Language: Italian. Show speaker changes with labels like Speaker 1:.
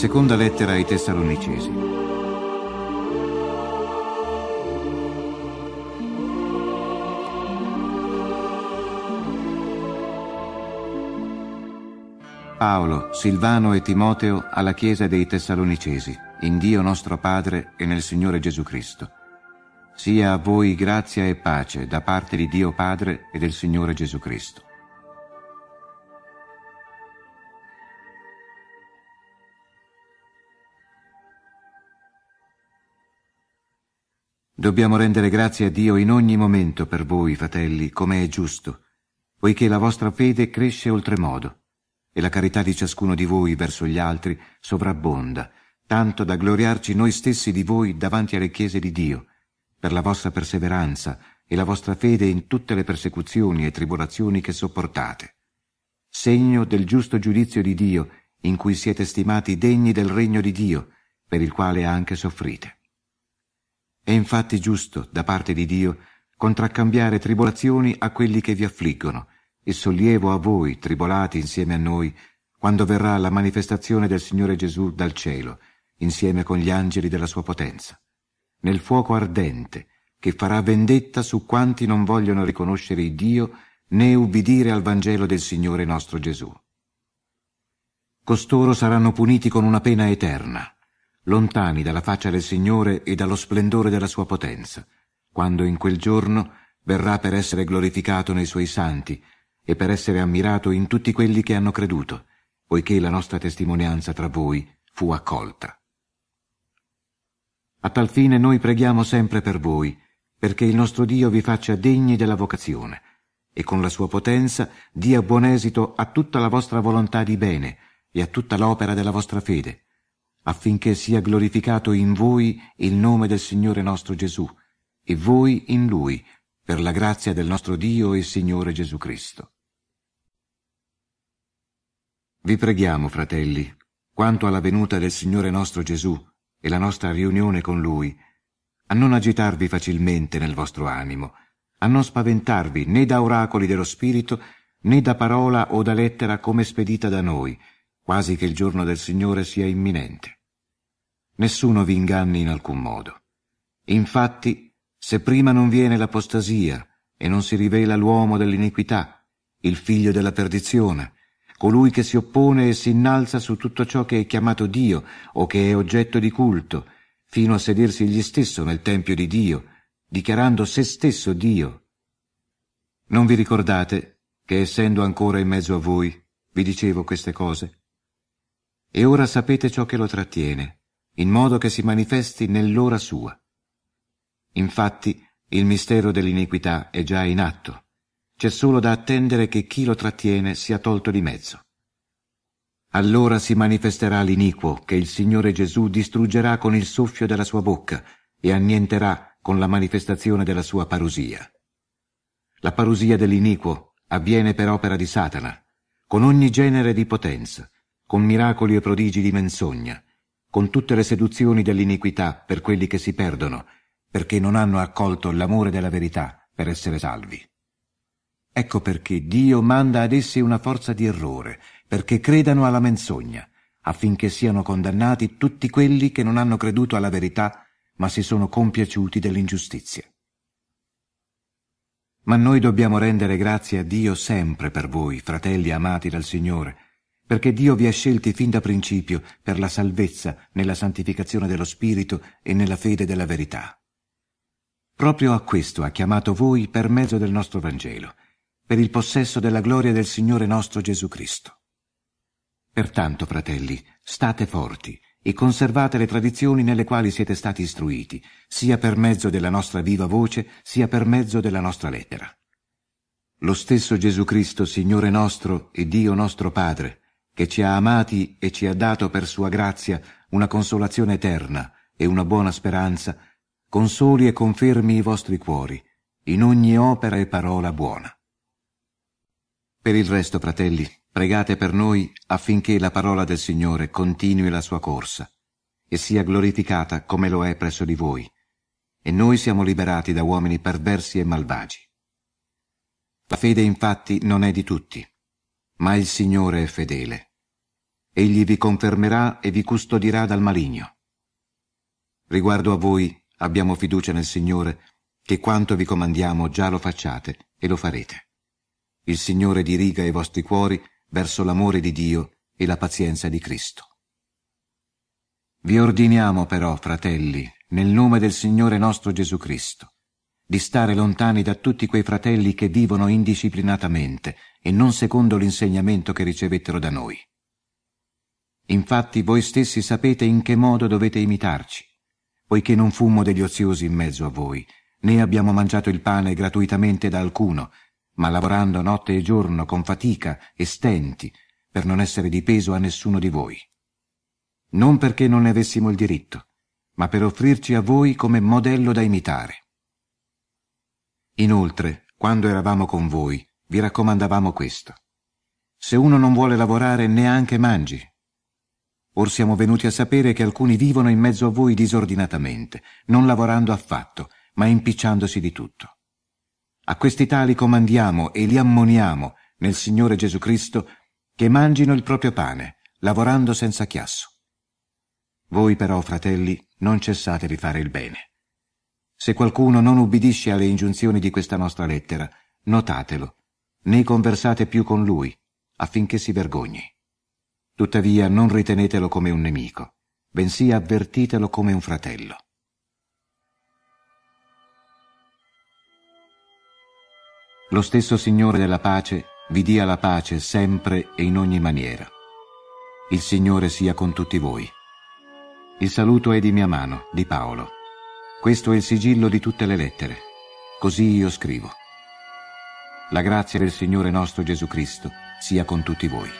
Speaker 1: Seconda lettera ai Tessalonicesi. Paolo, Silvano e Timoteo alla Chiesa dei Tessalonicesi, in Dio nostro Padre e nel Signore Gesù Cristo. Sia a voi grazia e pace da parte di Dio Padre e del Signore Gesù Cristo. Dobbiamo rendere grazie a Dio in ogni momento per voi, fratelli, come è giusto, poiché la vostra fede cresce oltremodo e la carità di ciascuno di voi verso gli altri sovrabbonda, tanto da gloriarci noi stessi di voi davanti alle chiese di Dio, per la vostra perseveranza e la vostra fede in tutte le persecuzioni e tribolazioni che sopportate, segno del giusto giudizio di Dio in cui siete stimati degni del regno di Dio, per il quale anche soffrite. È infatti giusto, da parte di Dio, contraccambiare tribolazioni a quelli che vi affliggono, e sollievo a voi, tribolati insieme a noi, quando verrà la manifestazione del Signore Gesù dal cielo, insieme con gli angeli della sua potenza, nel fuoco ardente, che farà vendetta su quanti non vogliono riconoscere il Dio né ubbidire al Vangelo del Signore nostro Gesù. Costoro saranno puniti con una pena eterna, lontani dalla faccia del Signore e dallo splendore della sua potenza, quando in quel giorno verrà per essere glorificato nei suoi santi e per essere ammirato in tutti quelli che hanno creduto, poiché la nostra testimonianza tra voi fu accolta. A tal fine noi preghiamo sempre per voi, perché il nostro Dio vi faccia degni della vocazione, e con la sua potenza dia buon esito a tutta la vostra volontà di bene e a tutta l'opera della vostra fede, affinché sia glorificato in voi il nome del Signore nostro Gesù, e voi in Lui, per la grazia del nostro Dio e Signore Gesù Cristo. Vi preghiamo, fratelli, quanto alla venuta del Signore nostro Gesù e la nostra riunione con Lui, a non agitarvi facilmente nel vostro animo, a non spaventarvi né da oracoli dello Spirito, né da parola o da lettera come spedita da noi, quasi che il giorno del Signore sia imminente. Nessuno vi inganni in alcun modo. Infatti, se prima non viene l'apostasia e non si rivela l'uomo dell'iniquità, il figlio della perdizione, colui che si oppone e si innalza su tutto ciò che è chiamato Dio o che è oggetto di culto, fino a sedersi egli stesso nel Tempio di Dio, dichiarando se stesso Dio. Non vi ricordate che essendo ancora in mezzo a voi, vi dicevo queste cose? E ora sapete ciò che lo trattiene, in modo che si manifesti nell'ora sua. Infatti, il mistero dell'iniquità è già in atto. C'è solo da attendere che chi lo trattiene sia tolto di mezzo. Allora si manifesterà l'iniquo che il Signore Gesù distruggerà con il soffio della sua bocca e annienterà con la manifestazione della sua parusia. La parusia dell'iniquo avviene per opera di Satana, con ogni genere di potenza, con miracoli e prodigi di menzogna, con tutte le seduzioni dell'iniquità per quelli che si perdono, perché non hanno accolto l'amore della verità per essere salvi. Ecco perché Dio manda ad essi una forza di errore, perché credano alla menzogna, affinché siano condannati tutti quelli che non hanno creduto alla verità, ma si sono compiaciuti dell'ingiustizia. Ma noi dobbiamo rendere grazie a Dio sempre per voi, fratelli amati dal Signore, perché Dio vi ha scelti fin da principio per la salvezza nella santificazione dello Spirito e nella fede della verità. Proprio a questo ha chiamato voi per mezzo del nostro Vangelo, per il possesso della gloria del Signore nostro Gesù Cristo. Pertanto, fratelli, state forti e conservate le tradizioni nelle quali siete stati istruiti, sia per mezzo della nostra viva voce, sia per mezzo della nostra lettera. Lo stesso Gesù Cristo, Signore nostro e Dio nostro Padre, che ci ha amati e ci ha dato per sua grazia una consolazione eterna e una buona speranza, consoli e confermi i vostri cuori, in ogni opera e parola buona. Per il resto, fratelli, pregate per noi affinché la parola del Signore continui la sua corsa e sia glorificata come lo è presso di voi, e noi siamo liberati da uomini perversi e malvagi. La fede infatti non è di tutti, ma il Signore è fedele egli vi confermerà e vi custodirà dal maligno. Riguardo a voi, abbiamo fiducia nel Signore, che quanto vi comandiamo già lo facciate e lo farete. Il Signore diriga i vostri cuori verso l'amore di Dio e la pazienza di Cristo. Vi ordiniamo però, fratelli, nel nome del Signore nostro Gesù Cristo, di stare lontani da tutti quei fratelli che vivono indisciplinatamente e non secondo l'insegnamento che ricevettero da noi. Infatti voi stessi sapete in che modo dovete imitarci, poiché non fummo degli oziosi in mezzo a voi, né abbiamo mangiato il pane gratuitamente da alcuno, ma lavorando notte e giorno con fatica e stenti, per non essere di peso a nessuno di voi. Non perché non ne avessimo il diritto, ma per offrirci a voi come modello da imitare. Inoltre, quando eravamo con voi, vi raccomandavamo questo. Se uno non vuole lavorare, neanche mangi. Or siamo venuti a sapere che alcuni vivono in mezzo a voi disordinatamente, non lavorando affatto, ma impicciandosi di tutto. A questi tali comandiamo e li ammoniamo nel Signore Gesù Cristo che mangino il proprio pane, lavorando senza chiasso. Voi però, fratelli, non cessate di fare il bene. Se qualcuno non ubbidisce alle ingiunzioni di questa nostra lettera, notatelo, né conversate più con lui, affinché si vergogni. Tuttavia non ritenetelo come un nemico, bensì avvertitelo come un fratello. Lo stesso Signore della pace vi dia la pace sempre e in ogni maniera. Il Signore sia con tutti voi. Il saluto è di mia mano, di Paolo. Questo è il sigillo di tutte le lettere. Così io scrivo. La grazia del Signore nostro Gesù Cristo sia con tutti voi.